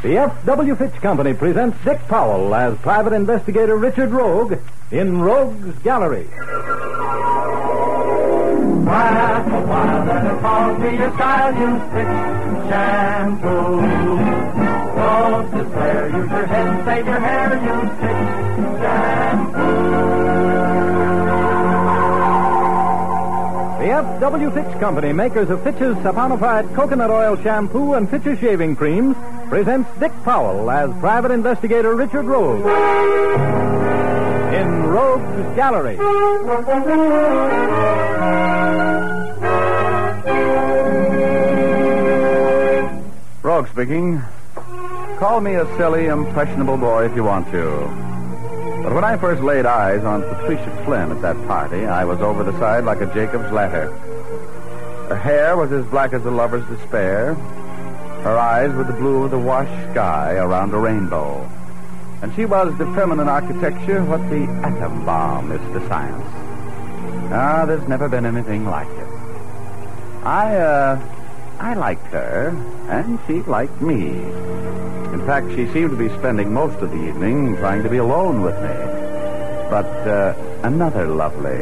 The F.W. Fitch Company presents Dick Powell as Private Investigator Richard Rogue in Rogue's Gallery. It your style. Shampoo. Use your head save your hair. Shampoo. The F.W. Fitch Company, makers of Fitch's saponified coconut oil shampoo and Fitch's shaving creams, presents Dick Powell as Private Investigator Richard Rogue in Rogue's Gallery. Rogue speaking. Call me a silly, impressionable boy if you want to. But when I first laid eyes on Patricia Flynn at that party, I was over the side like a Jacob's ladder. Her hair was as black as a lover's despair. Her eyes were the blue of the washed sky around a rainbow. And she was to feminine architecture what the atom bomb is to science. Ah, there's never been anything like it. I, uh, I liked her, and she liked me. In fact, she seemed to be spending most of the evening trying to be alone with me. But uh, another lovely,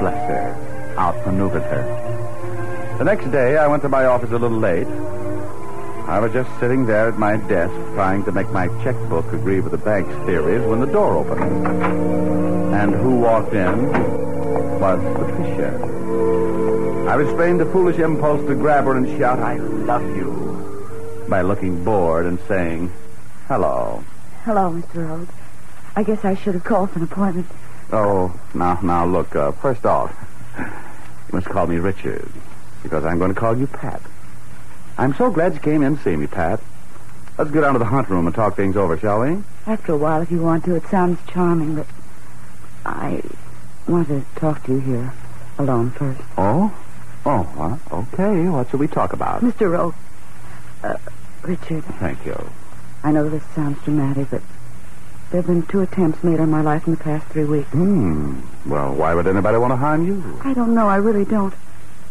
bless her, outmaneuvered her. The next day, I went to my office a little late. I was just sitting there at my desk trying to make my checkbook agree with the bank's theories when the door opened. And who walked in was Patricia. I restrained the foolish impulse to grab her and shout, I love you, by looking bored and saying, hello. Hello, Mr. Rhodes. I guess I should have called for an appointment. Oh, now, now, look, uh, first off, you must call me Richard, because I'm going to call you Pat. I'm so glad you came in to see me, Pat. Let's go down to the hunt room and talk things over, shall we? After a while, if you want to. It sounds charming, but I want to talk to you here alone first. Oh? Oh, okay. What shall we talk about? Mr. Rowe. Uh, Richard, Thank you. I know this sounds dramatic, but there have been two attempts made on my life in the past three weeks. Hmm. Well, why would anybody want to harm you? I don't know. I really don't.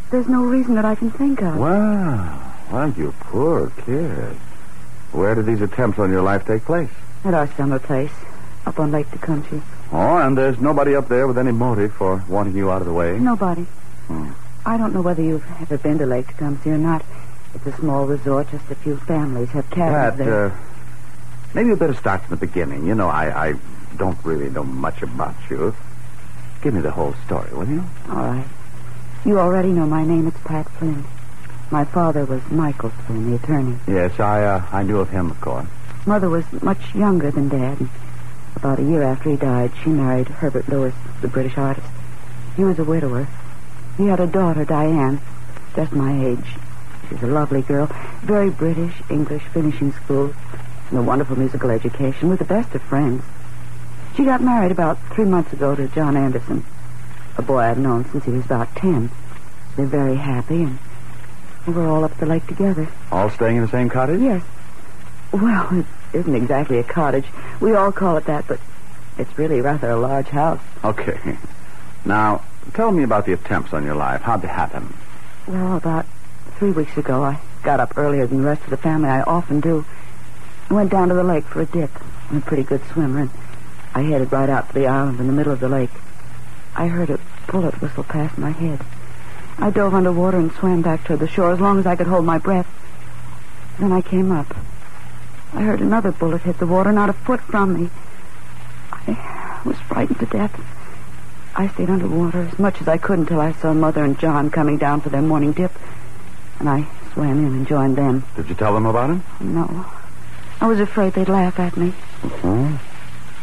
There's no reason that I can think of. Well, well, you poor kid. Where did these attempts on your life take place? At our summer place, up on Lake Tecumseh. Oh, and there's nobody up there with any motive for wanting you out of the way? Nobody. Hmm. I don't know whether you've ever been to Lake Tecumseh or not. It's a small resort. Just a few families have cabins Pat, there. uh, maybe you better start from the beginning. You know, I, I don't really know much about you. Give me the whole story, will you? All right. You already know my name. It's Pat Flynn. My father was Michael Flynn, the attorney. Yes, I, uh, I knew of him, of course. Mother was much younger than Dad. And about a year after he died, she married Herbert Lewis, the British artist. He was a widower. He had a daughter, Diane, just my age. She's a lovely girl, very British, English, finishing school, and a wonderful musical education, with the best of friends. She got married about three months ago to John Anderson, a boy I've known since he was about ten. They're very happy, and we're all up the lake together. All staying in the same cottage? Yes. Well, it isn't exactly a cottage. We all call it that, but it's really rather a large house. Okay. Now, tell me about the attempts on your life. How'd they happen? Well, about three weeks ago, I got up earlier than the rest of the family. I often do. I went down to the lake for a dip. I'm a pretty good swimmer, and I headed right out to the island in the middle of the lake. I heard a bullet whistle past my head. I dove underwater and swam back toward the shore as long as I could hold my breath. Then I came up. I heard another bullet hit the water not a foot from me. I was frightened to death. I stayed underwater as much as I could until I saw Mother and John coming down for their morning dip. And I swam in and joined them. Did you tell them about it? No. I was afraid they'd laugh at me. Hmm?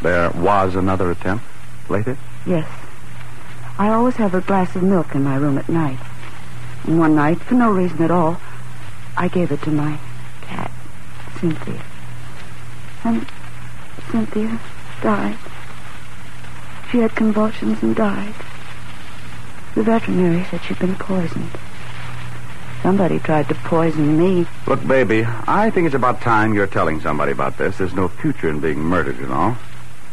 There was another attempt later? Yes. I always have a glass of milk in my room at night. And one night, for no reason at all, I gave it to my cat, Cynthia. And Cynthia died. She had convulsions and died. The veterinary said she'd been poisoned. Somebody tried to poison me. Look, baby, I think it's about time you're telling somebody about this. There's no future in being murdered, you know.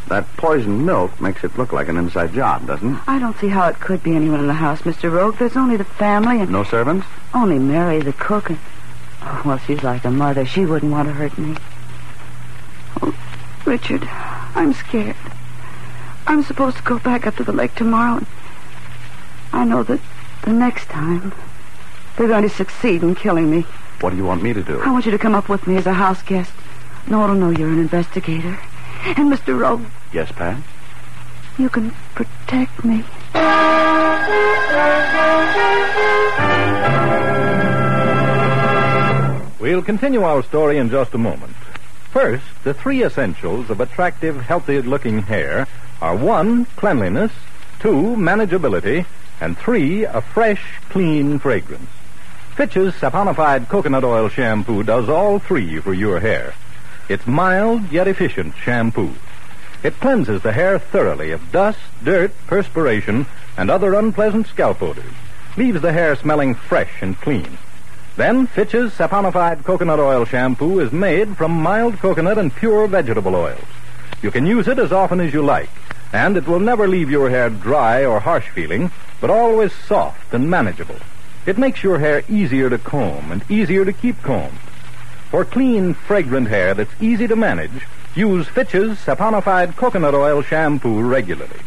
That poisoned milk makes it look like an inside job, doesn't it? I don't see how it could be anyone in the house, Mr. Rogue. There's only the family and No servants? only Mary, the cook. And... Oh, well, she's like a mother. She wouldn't want to hurt me. Oh, Richard, I'm scared. I'm supposed to go back up to the lake tomorrow. And I know that the next time they're going to succeed in killing me. What do you want me to do? I want you to come up with me as a house guest. No one will know you're an investigator. And Mr. Rogue, Yes, Pat? you can protect me. We'll continue our story in just a moment. First, the three essentials of attractive, healthy looking hair are one, cleanliness, two, manageability, and three, a fresh, clean fragrance. Fitch's saponified coconut oil shampoo does all three for your hair. It's mild yet efficient shampoo. It cleanses the hair thoroughly of dust, dirt, perspiration, and other unpleasant scalp odors. Leaves the hair smelling fresh and clean. Then Fitch's saponified coconut oil shampoo is made from mild coconut and pure vegetable oils. You can use it as often as you like, and it will never leave your hair dry or harsh feeling, but always soft and manageable. It makes your hair easier to comb and easier to keep combed. For clean, fragrant hair that's easy to manage, use Fitch's saponified coconut oil shampoo regularly.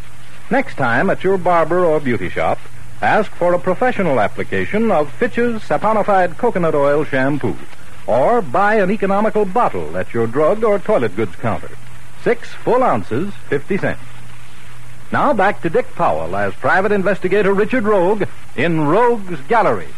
Next time at your barber or beauty shop, ask for a professional application of Fitch's saponified coconut oil shampoo, or buy an economical bottle at your drug or toilet goods counter. Six full ounces, 50 cents. Now back to Dick Powell as private investigator Richard Rogue in Rogue's Gallery.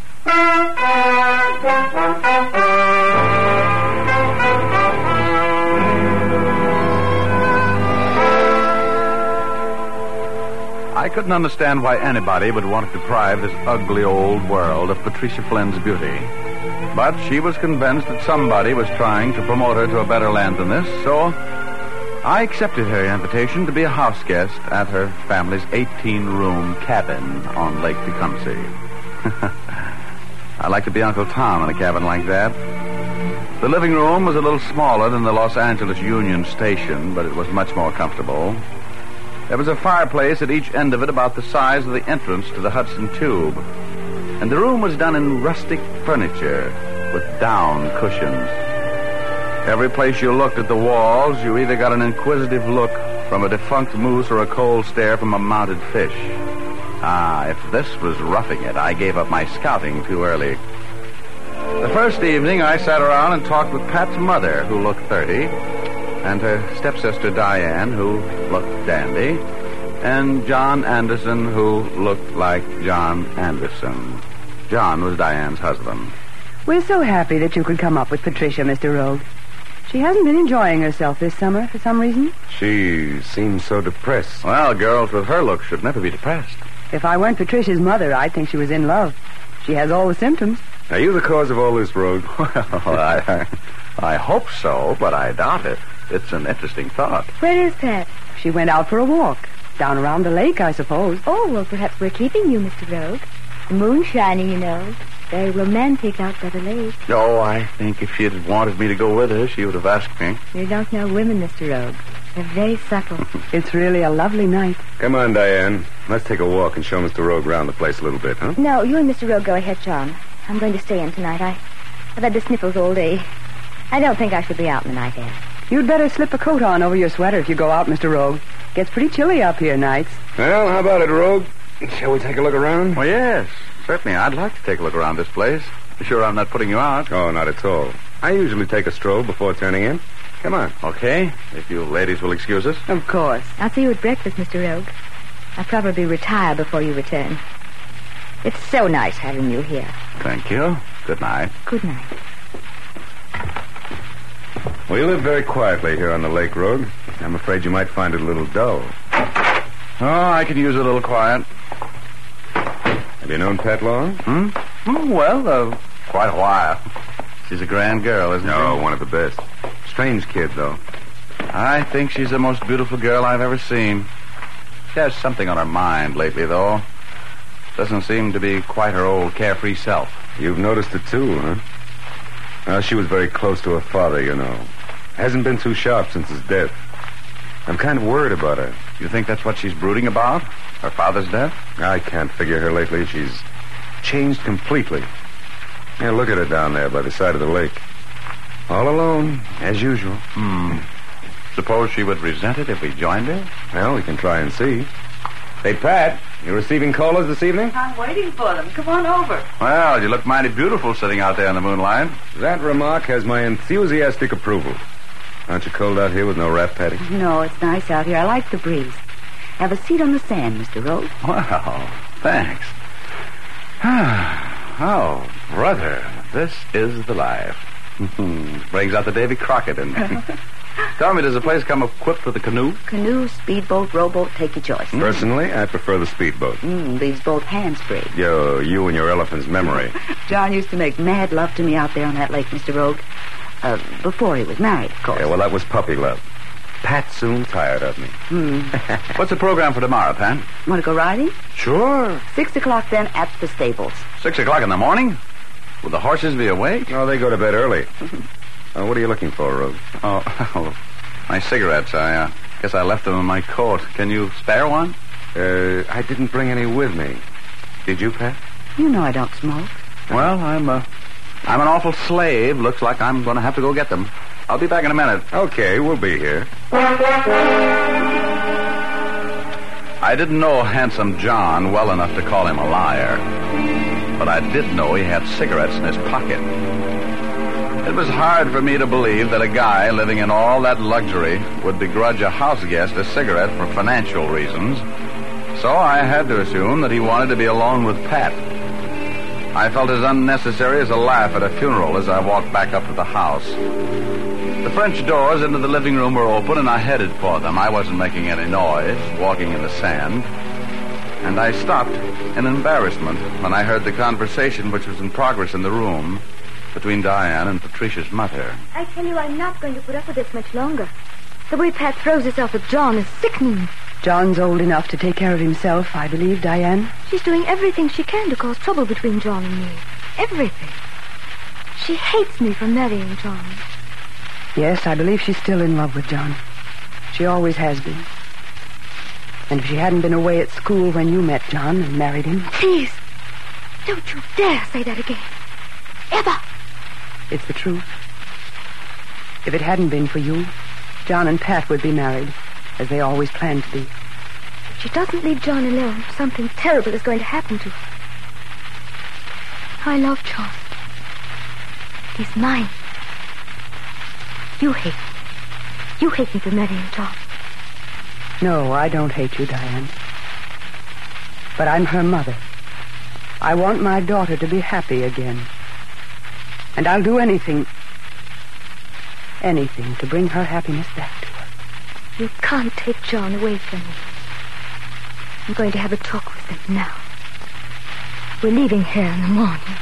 I couldn't understand why anybody would want to deprive this ugly old world of Patricia Flynn's beauty. But she was convinced that somebody was trying to promote her to a better land than this, so I accepted her invitation to be a house guest at her family's 18 room cabin on Lake Tecumseh. I'd like to be Uncle Tom in a cabin like that. The living room was a little smaller than the Los Angeles Union Station, but it was much more comfortable. There was a fireplace at each end of it about the size of the entrance to the Hudson Tube. And the room was done in rustic furniture with down cushions. Every place you looked at the walls, you either got an inquisitive look from a defunct moose or a cold stare from a mounted fish. Ah, if this was roughing it, I gave up my scouting too early. The first evening, I sat around and talked with Pat's mother, who looked 30, and her stepsister Diane, who looked dandy, and John Anderson, who looked like John Anderson. John was Diane's husband. We're so happy that you could come up with Patricia, Mr. Rogue. She hasn't been enjoying herself this summer for some reason. She seems so depressed. Well, girls with her look should never be depressed. If I weren't Patricia's mother, I'd think she was in love. She has all the symptoms. Are you the cause of all this, Rogue? Well, I, I hope so, but I doubt it. It's an interesting thought. Where is Pat? She went out for a walk. Down around the lake, I suppose. Oh, well, perhaps we're keeping you, Mr. Rogue. The moon's shining, you know. Very romantic out by the lake. Oh, I think if she'd wanted me to go with her, she would have asked me. You don't know women, Mr. Rogue. They're very subtle. It's really a lovely night. Come on, Diane. Let's take a walk and show Mr. Rogue around the place a little bit, huh? no, you and Mr. Rogue go ahead, John. I'm going to stay in tonight. I, I've had the sniffles all day. I don't think I should be out in the night air. You'd better slip a coat on over your sweater if you go out, Mr. Rogue. Gets pretty chilly up here nights. Well, how about it, Rogue? Shall we take a look around? Well, yes, certainly. I'd like to take a look around this place. Sure I'm not putting you out. Oh, not at all. I usually take a stroll before turning in. Come on. Okay, if you ladies will excuse us. Of course. I'll see you at breakfast, Mr. Rogue. I'll probably retire before you return. It's so nice having you here. Thank you. Good night. Good night. We live very quietly here on the lake road. I'm afraid you might find it a little dull. Oh, I can use a little quiet. Have you known Pat long? Hmm? Hmm, well, uh, quite a while. She's a grand girl, isn't No, she? one of the best. Strange kid, though. I think she's the most beautiful girl I've ever seen. She has something on her mind lately, though. Doesn't seem to be quite her old carefree self. You've noticed it, too, huh? Well, she was very close to her father, you know. Hasn't been too sharp since his death. I'm kind of worried about her. You think that's what she's brooding about? Her father's death? I can't figure her lately. She's changed completely. Yeah, look at her down there by the side of the lake. All alone, as usual. Hmm. Suppose she would resent it if we joined her? Well, we can try and see. Hey, Pat, you receiving callers this evening? I'm waiting for them. Come on over. Well, you look mighty beautiful sitting out there in the moonlight. That remark has my enthusiastic approval. Aren't you cold out here with no wrap, Patty? No, it's nice out here. I like the breeze. Have a seat on the sand, Mr. Rhodes. Well, thanks. oh, brother, this is the life. Brings out the Davy Crockett in me. Tell me, does the place come equipped with a canoe? Canoe, speedboat, rowboat, take your choice. Personally, I prefer the speedboat. Mm, leaves both hands free. Yo, you and your elephant's memory. John used to make mad love to me out there on that lake, Mr. Rogue. Uh, before he was married, of course. Yeah, well, that was puppy love. Pat soon tired of me. What's the program for tomorrow, Pat? Want to go riding? Sure. Six o'clock then at the stables. Six o'clock in the morning? Will the horses be awake? Oh, they go to bed early. uh, what are you looking for, Rose? Oh, my cigarettes. I uh, guess I left them in my coat. Can you spare one? Uh, I didn't bring any with me. Did you, Pat? You know I don't smoke. Well, I'm uh, I'm an awful slave. Looks like I'm going to have to go get them. I'll be back in a minute. Okay, we'll be here. I didn't know handsome John well enough to call him a liar, but I did know he had cigarettes in his pocket. It was hard for me to believe that a guy living in all that luxury would begrudge a house guest a cigarette for financial reasons. So I had to assume that he wanted to be alone with Pat. I felt as unnecessary as a laugh at a funeral as I walked back up to the house. The French doors into the living room were open, and I headed for them. I wasn't making any noise, walking in the sand. And I stopped in embarrassment when I heard the conversation which was in progress in the room between Diane and Patricia's mother. I tell you, I'm not going to put up with this much longer. The way Pat throws herself at John is sickening. John's old enough to take care of himself, I believe, Diane. She's doing everything she can to cause trouble between John and me. Everything. She hates me for marrying John. Yes, I believe she's still in love with John. She always has been. And if she hadn't been away at school when you met John and married him, Please, don't you dare say that again. Ever. it's the truth. If it hadn't been for you, John and Pat would be married, as they always planned to be. If she doesn't leave John alone, something terrible is going to happen to her. I love John. He's mine. You hate me. You hate me for marrying John. No, I don't hate you, Diane. But I'm her mother. I want my daughter to be happy again. And I'll do anything, anything to bring her happiness back. You can't take John away from me. I'm going to have a talk with them now. We're leaving here in the morning.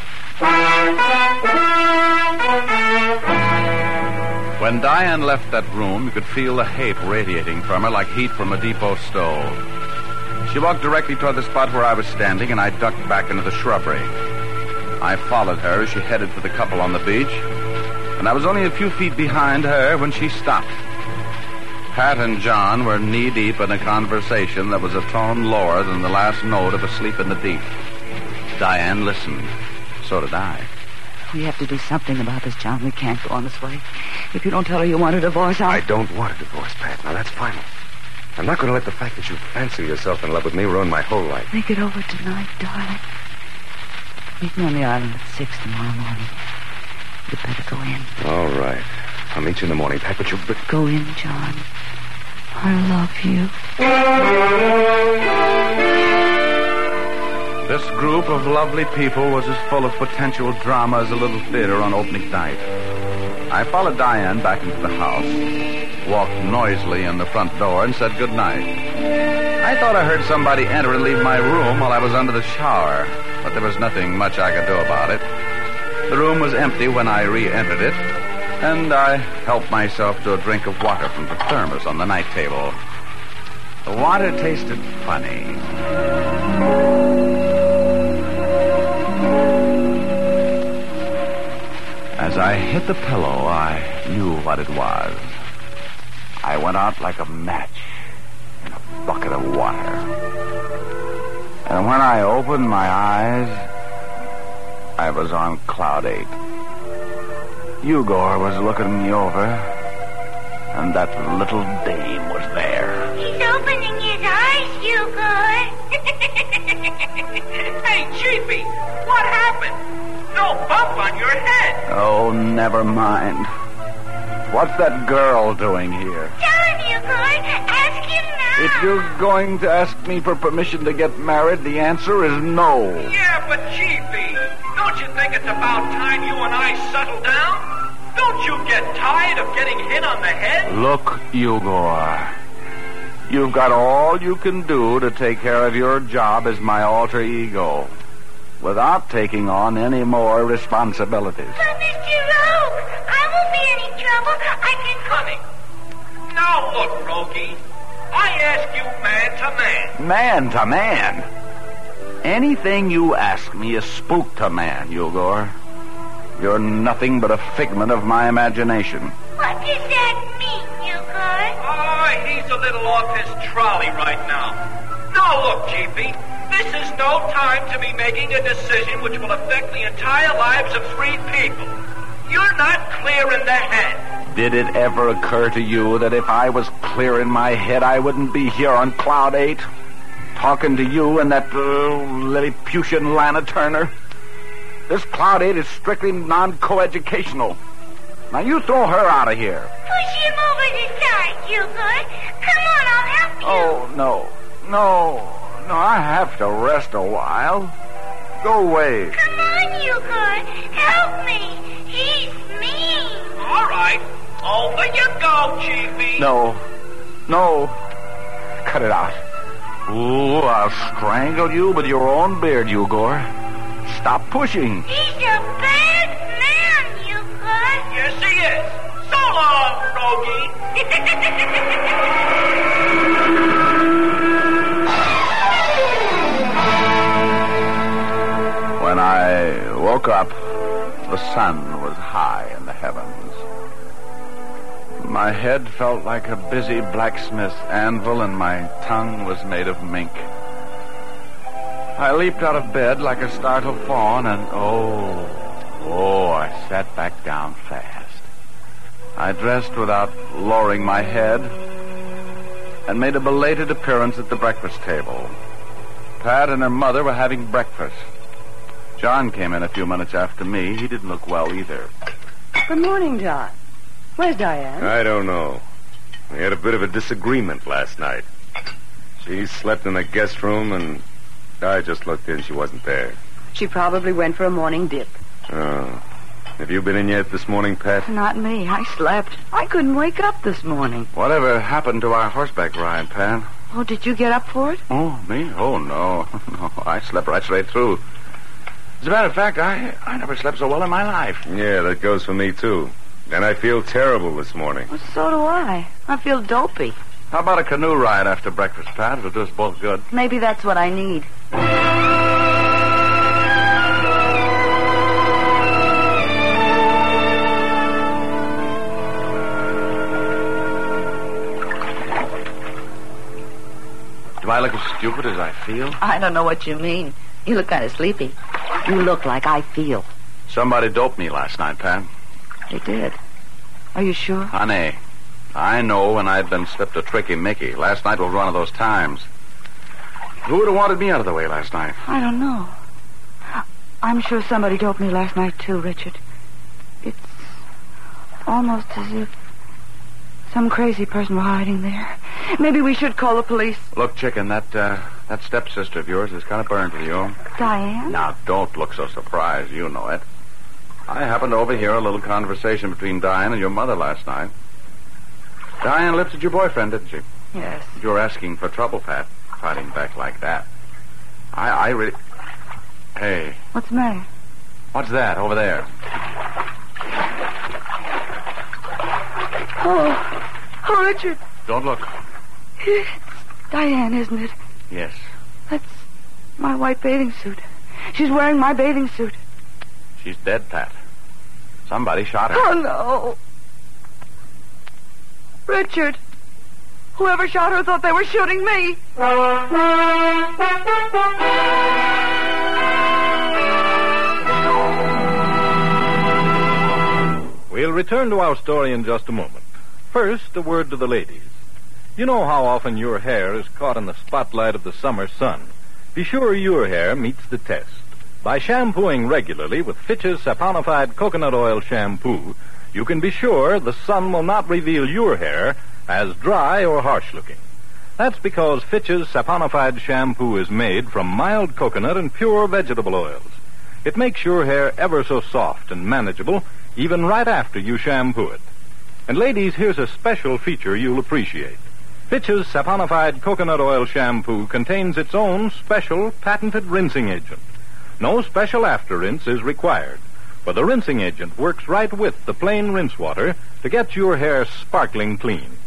When Diane left that room, you could feel the hate radiating from her like heat from a depot stove. She walked directly toward the spot where I was standing, and I ducked back into the shrubbery. I followed her as she headed for the couple on the beach, and I was only a few feet behind her when she stopped. Pat and John were knee deep in a conversation that was a tone lower than the last note of Asleep in the Deep. Diane listened. So did I. We have to do something about this, John. We can't go on this way. If you don't tell her you want a divorce, I'll... I don't want a divorce, Pat. Now, that's final. I'm not going to let the fact that you fancy yourself in love with me ruin my whole life. Think it over tonight, darling. Meet me on the island at six tomorrow morning. You'd better go in. All right. I'll meet you in the morning, Pat, but you... But... Go in, John. I love you. This group of lovely people was as full of potential drama as a little theater on opening night. I followed Diane back into the house, walked noisily in the front door, and said good night. I thought I heard somebody enter and leave my room while I was under the shower, but there was nothing much I could do about it. The room was empty when I re-entered it, and I helped myself to a drink of water from the thermos on the night table. The water tasted funny. As I hit the pillow, I knew what it was. I went out like a match in a bucket of water. And when I opened my eyes, I was on cloud eight. Eugor was looking me over, and that little dame was there. He's opening his eyes, you hey, Chiefy, what happened? No bump on your head. Oh, never mind. What's that girl doing here? Tell him, you Ask him now. If you're going to ask me for permission to get married, the answer is no. Yeah, but Chiefy, don't you think it's about time you and I settle down? Don't you get tired of getting hit on the head? Look, Eugor. You've got all you can do to take care of your job as my alter ego without taking on any more responsibilities. But, Mr. Rogue, I won't be any trouble. I can... Honey, now look, Rogie. I ask you man to man. Man to man? Anything you ask me is spook to man, Eugor. You're nothing but a figment of my imagination. What does that mean, Eugor? Oh, he's a little off his trolley right now. Now look, Chiefy. This is no time to be making a decision which will affect the entire lives of three people. You're not clear in the head. Did it ever occur to you that if I was clear in my head, I wouldn't be here on Cloud 8? Talking to you and that uh, Lilliputian Lana Turner? This Cloud 8 is strictly non-coeducational. Now you throw her out of here. Push him over the side, Eugor. Come on, I'll help you. Oh, no. No. No, I have to rest a while. Go away. Come on, Eugor. Help me. He's mean. All right. Over you go, Chiefy. No. No. Cut it out. Ooh, I'll strangle you with your own beard, Eugor. Stop pushing. He's a bad man, you good. Yes, he is. So long, Rogie. when I woke up, the sun was high in the heavens. My head felt like a busy blacksmith's anvil, and my tongue was made of mink. I leaped out of bed like a startled fawn, and oh, oh, I sat back down fast. I dressed without lowering my head and made a belated appearance at the breakfast table. Pat and her mother were having breakfast. John came in a few minutes after me. He didn't look well either. Good morning, John. Where's Diane? I don't know. We had a bit of a disagreement last night. She slept in the guest room, and I just looked in. She wasn't there. She probably went for a morning dip. Oh. Have you been in yet this morning, Pat? Not me. I slept. I couldn't wake up this morning. Whatever happened to our horseback ride, Pat? Oh, did you get up for it? Oh, me? Oh, no. No, I slept right straight through. As a matter of fact, I, I never slept so well in my life. Yeah, that goes for me, too. And I feel terrible this morning. Well, so do I. I feel dopey. How about a canoe ride after breakfast, Pat? It'll do us both good. Maybe that's what I need. Do I look as stupid as I feel? I don't know what you mean. You look kind of sleepy. You look like I feel. Somebody doped me last night, Pat. They did. Are you sure? Honey, I know when I've been slipped a tricky Mickey. Last night was one of those times. Who would have wanted me out of the way last night? I don't know. I'm sure somebody doped me last night, too, Richard. It's almost as if some crazy person were hiding there. Maybe we should call the police. Look, chicken, that uh, that stepsister of yours is kind of burned with you. Diane? Now, don't look so surprised. You know it. I happened to overhear a little conversation between Diane and your mother last night. Diane lifted your boyfriend, didn't she? Yes. You were asking for trouble, Pat, fighting back like that. I, I really. Hey, What's the matter? what's that over there? Oh, oh, Richard. Don't look. It's Diane, isn't it? Yes. That's my white bathing suit. She's wearing my bathing suit. She's dead, Pat. Somebody shot her. Oh, no. Richard. Whoever shot her thought they were shooting me. We'll return to our story in just a moment. First, a word to the ladies. You know how often your hair is caught in the spotlight of the summer sun. Be sure your hair meets the test. By shampooing regularly with Fitch's saponified coconut oil shampoo, you can be sure the sun will not reveal your hair as dry or harsh looking. That's because Fitch's saponified shampoo is made from mild coconut and pure vegetable oils. It makes your hair ever so soft and manageable, even right after you shampoo it. And ladies, here's a special feature you'll appreciate. Fitch's saponified coconut oil shampoo contains its own special patented rinsing agent. No special after rinse is required, for the rinsing agent works right with the plain rinse water to get your hair sparkling clean.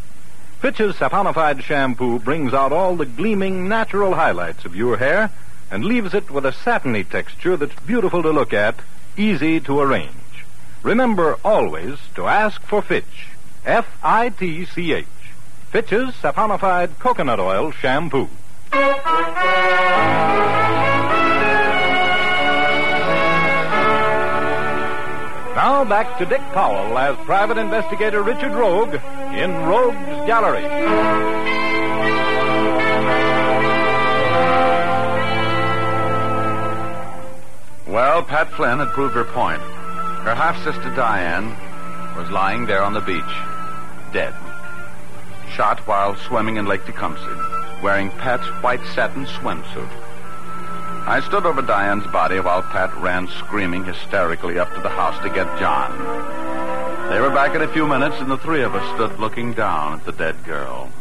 Fitch's saponified shampoo brings out all the gleaming natural highlights of your hair and leaves it with a satiny texture that's beautiful to look at, easy to arrange. Remember always to ask for Fitch. F-I-T-C-H. Fitch's saponified coconut oil shampoo. Now back to Dick Powell as Private Investigator Richard Rogue in Rogue's Gallery. Well, Pat Flynn had proved her point. Her half sister Diane was lying there on the beach, dead. Shot while swimming in Lake Tecumseh, wearing Pat's white satin swimsuit. I stood over Diane's body while Pat ran screaming hysterically up to the house to get John. They were back in a few minutes, and the three of us stood looking down at the dead girl.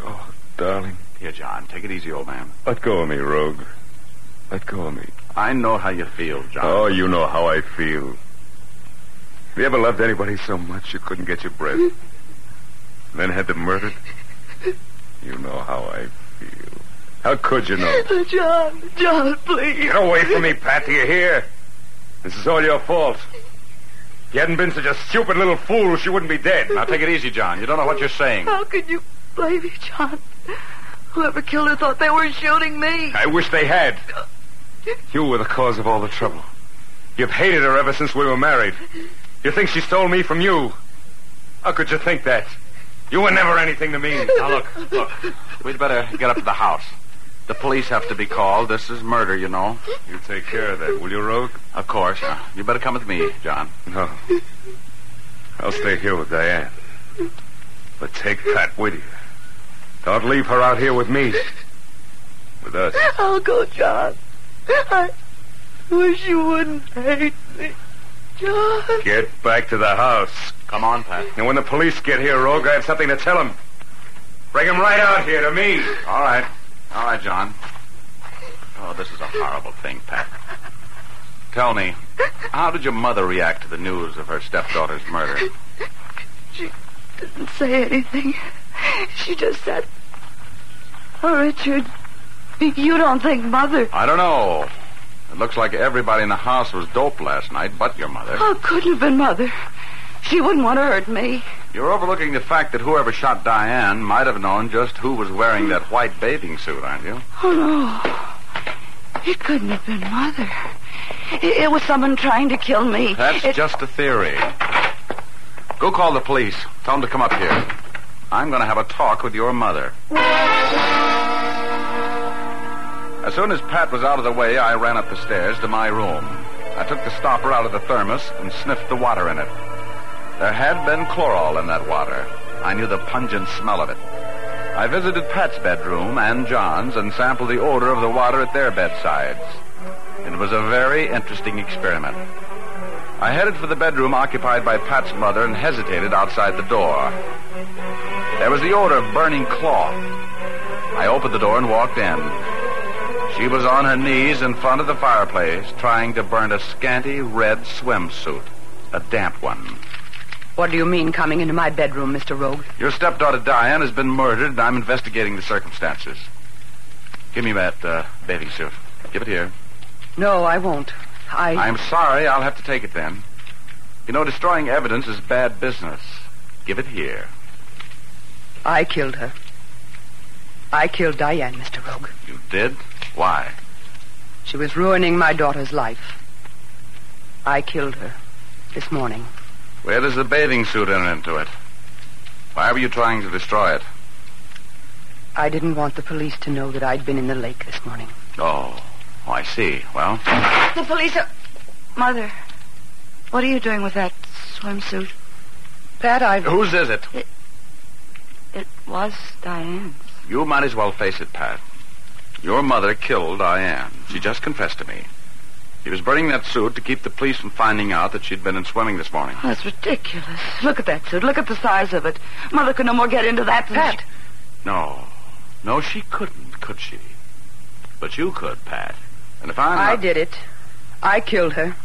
Oh, darling. Here, John, take it easy, old man. Let go of me, Rogue. Let go of me. I know how you feel, John. Oh, you know how I feel. Have you ever loved anybody so much you couldn't get your breath? And then had them murdered? You know how I feel. How could you know? John, John, please. Get away from me, Pat. Do you hear? This is all your fault. If you hadn't been such a stupid little fool, she wouldn't be dead. Now take it easy, John. You don't know what you're saying. How could you blame me, John? Whoever killed her thought they were shooting me. I wish they had. You were the cause of all the trouble. You've hated her ever since we were married. You think she stole me from you? How could you think that? You were never anything to me. Now look, look. We'd better get up to the house. The police have to be called. This is murder, you know. You take care of that, will you, Rogue? Of course. Uh, you better come with me, John. No. I'll stay here with Diane. But take Pat with you. Don't leave her out here with me. With us. I'll go, John. I wish you wouldn't hate me. John. Get back to the house. Come on, Pat. And when the police get here, Rogue, I have something to tell them. Bring him right out here to me. All right. All right, John. Oh, this is a horrible thing, Pat. Tell me, how did your mother react to the news of her stepdaughter's murder? She didn't say anything. She just said, Oh, Richard, you don't think Mother. I don't know. It looks like everybody in the house was doped last night, but your mother. Oh, couldn't have been Mother. She wouldn't want to hurt me. You're overlooking the fact that whoever shot Diane might have known just who was wearing that white bathing suit, aren't you? Oh, no. It couldn't have been Mother. It, it was someone trying to kill me. That's It- just a theory. Go call the police. Tell them to come up here. I'm going to have a talk with your mother. As soon as Pat was out of the way, I ran up the stairs to my room. I took the stopper out of the thermos and sniffed the water in it. There had been chloral in that water. I knew the pungent smell of it. I visited Pat's bedroom and John's and sampled the odor of the water at their bedsides. It was a very interesting experiment. I headed for the bedroom occupied by Pat's mother and hesitated outside the door. There was the odor of burning cloth. I opened the door and walked in. She was on her knees in front of the fireplace, trying to burn a scanty red swimsuit, a damp one. What do you mean coming into my bedroom, Mr. Rogue? Your stepdaughter Diane has been murdered, and I'm investigating the circumstances. Give me that uh, bathing suit. Give it here. No, I won't. I. I'm sorry. I'll have to take it then. You know, destroying evidence is bad business. Give it here. I killed her. I killed Diane, Mr. Rogue. You did? Why? She was ruining my daughter's life. I killed her this morning. Where does the bathing suit enter into it? Why were you trying to destroy it? I didn't want the police to know that I'd been in the lake this morning. Oh, oh I see. Well, The police are. Mother, what are you doing with that swimsuit? Pat, I've. whose is it? It was Diane's. You might as well face it, Pat. Your mother killed Diane. She just confessed to me. She was burning that suit to keep the police from finding out that she'd been in swimming this morning. Oh, that's ridiculous. Look at that suit. Look at the size of it. Mother could no more get into that than Pat, No. No, she couldn't, could she? But you could, Pat. And if I'm Not... I did it. I killed her.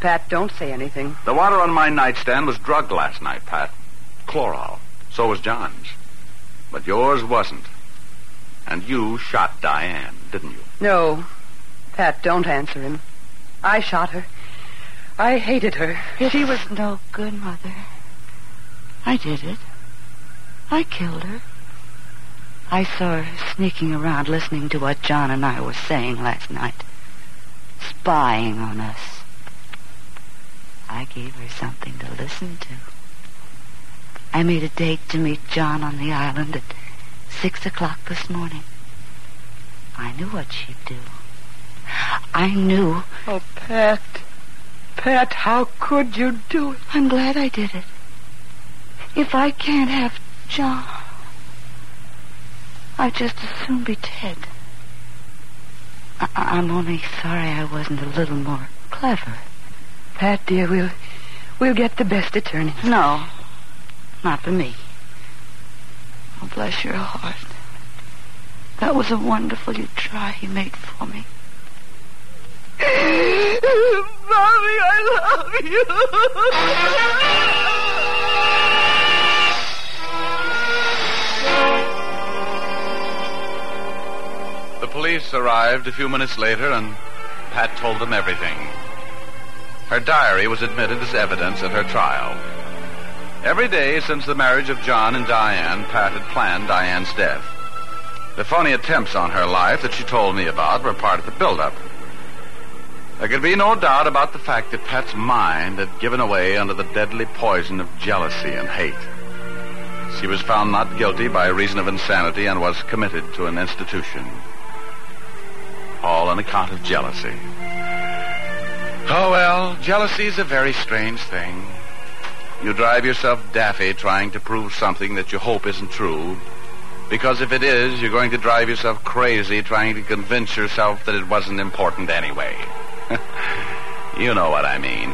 Pat, don't say anything. The water on my nightstand was drugged last night, Pat. Chloral. So was John's. But yours wasn't. And you shot Diane, didn't you? No. Pat, don't answer him. I shot her. I hated her. She was no good, Mother. I did it. I killed her. I saw her sneaking around listening to what John and I were saying last night. Spying on us. I gave her something to listen to. I made a date to meet John on the island at six o'clock this morning. I knew what she'd do. I knew Oh, Pat. Pat, how could you do it? I'm glad I did it. If I can't have John, I'd just as soon be dead. I- I'm only sorry I wasn't a little more clever. Pat, dear, we'll we'll get the best attorney. No, not for me. Oh, bless your heart. That was a wonderful you try he made for me. Mommy, I love you. The police arrived a few minutes later, and Pat told them everything. Her diary was admitted as evidence at her trial. Every day since the marriage of John and Diane, Pat had planned Diane's death. The phony attempts on her life that she told me about were part of the buildup. There could be no doubt about the fact that Pat's mind had given away under the deadly poison of jealousy and hate. She was found not guilty by reason of insanity and was committed to an institution. All on account of jealousy. Oh, well, jealousy's a very strange thing. You drive yourself daffy trying to prove something that you hope isn't true. Because if it is, you're going to drive yourself crazy trying to convince yourself that it wasn't important anyway. you know what I mean.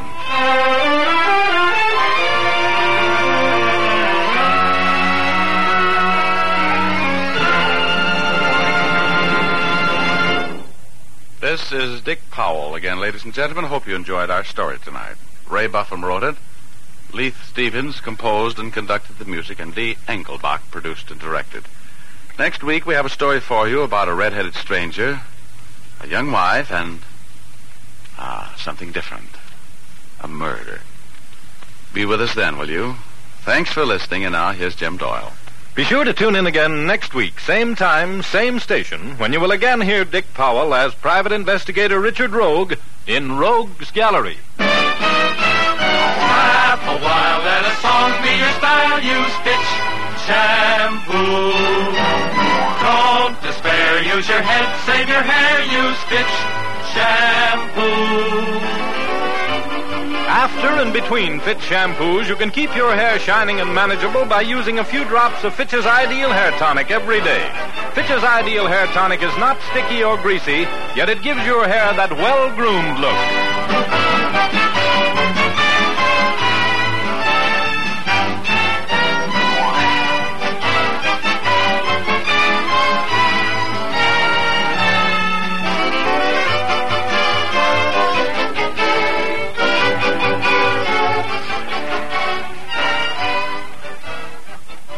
This is Dick Powell again, ladies and gentlemen. Hope you enjoyed our story tonight. Ray Buffum wrote it. Leith Stevens composed and conducted the music, and Dee Engelbach produced and directed. Next week, we have a story for you about a red-headed stranger, a young wife, and ah, something different, a murder. Be with us then, will you? Thanks for listening, and now here's Jim Doyle. Be sure to tune in again next week, same time, same station, when you will again hear Dick Powell as Private Investigator Richard Rogue in Rogue's Gallery. Laugh a while, let a song be your style. Use Fitch shampoo. Don't despair, use your head, save your hair. Use Fitch shampoo. After and between Fitch shampoos, you can keep your hair shining and manageable by using a few drops of Fitch's Ideal Hair Tonic every day. Fitch's Ideal Hair Tonic is not sticky or greasy, yet it gives your hair that well-groomed look.